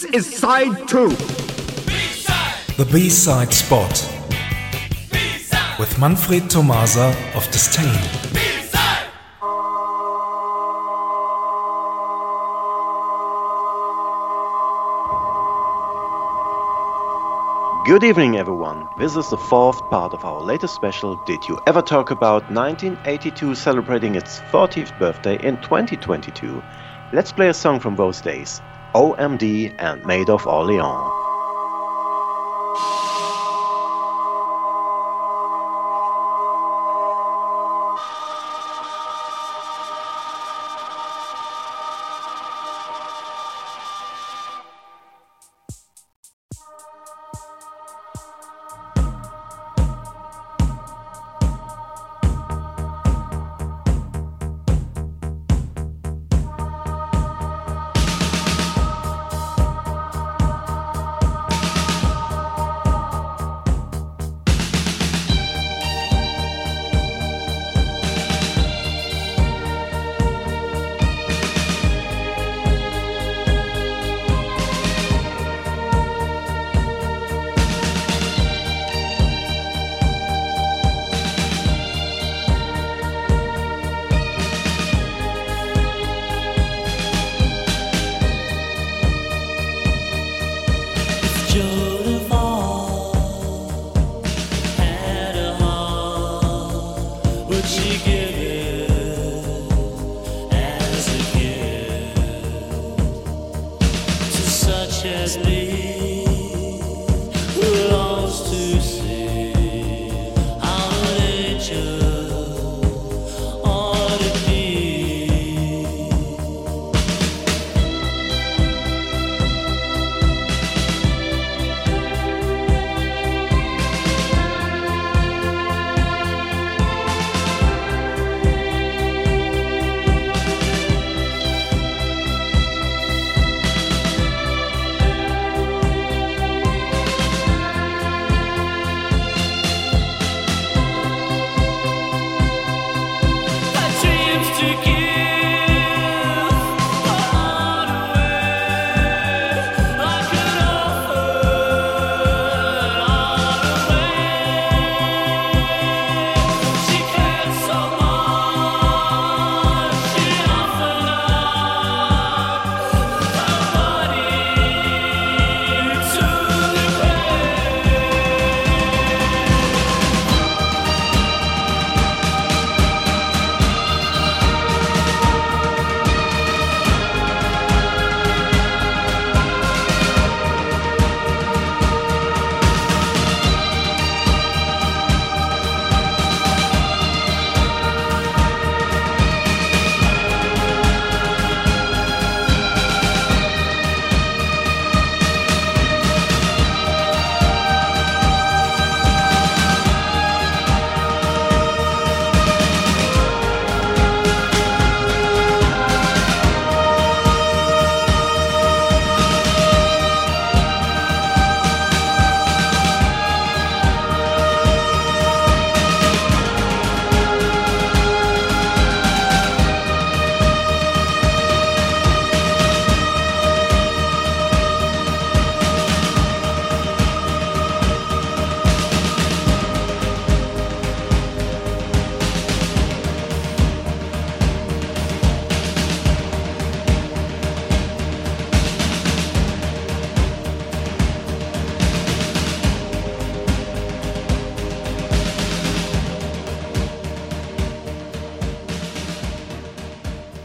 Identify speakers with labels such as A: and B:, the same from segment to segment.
A: This is side two.
B: B-side. The B-side spot. B-side. With Manfred Tomasa of Disdain.
C: Good evening, everyone. This is the fourth part of our latest special. Did you ever talk about 1982 celebrating its 40th birthday in 2022? Let's play a song from those days OMD and Maid of Orleans.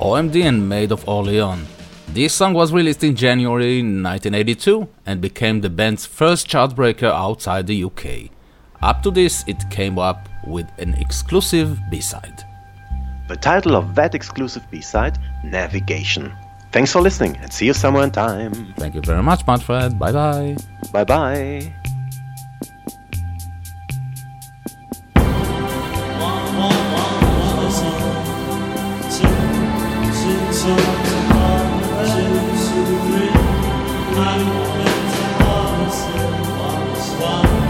D: OMD and Maid of Orleans. This song was released in January 1982 and became the band's first chartbreaker outside the UK. Up to this, it came up with an exclusive B-side.
C: The title of that exclusive B-side, Navigation. Thanks for listening and see you somewhere in time.
D: Thank you very much, Manfred. Bye bye.
C: Bye bye. once, once, once.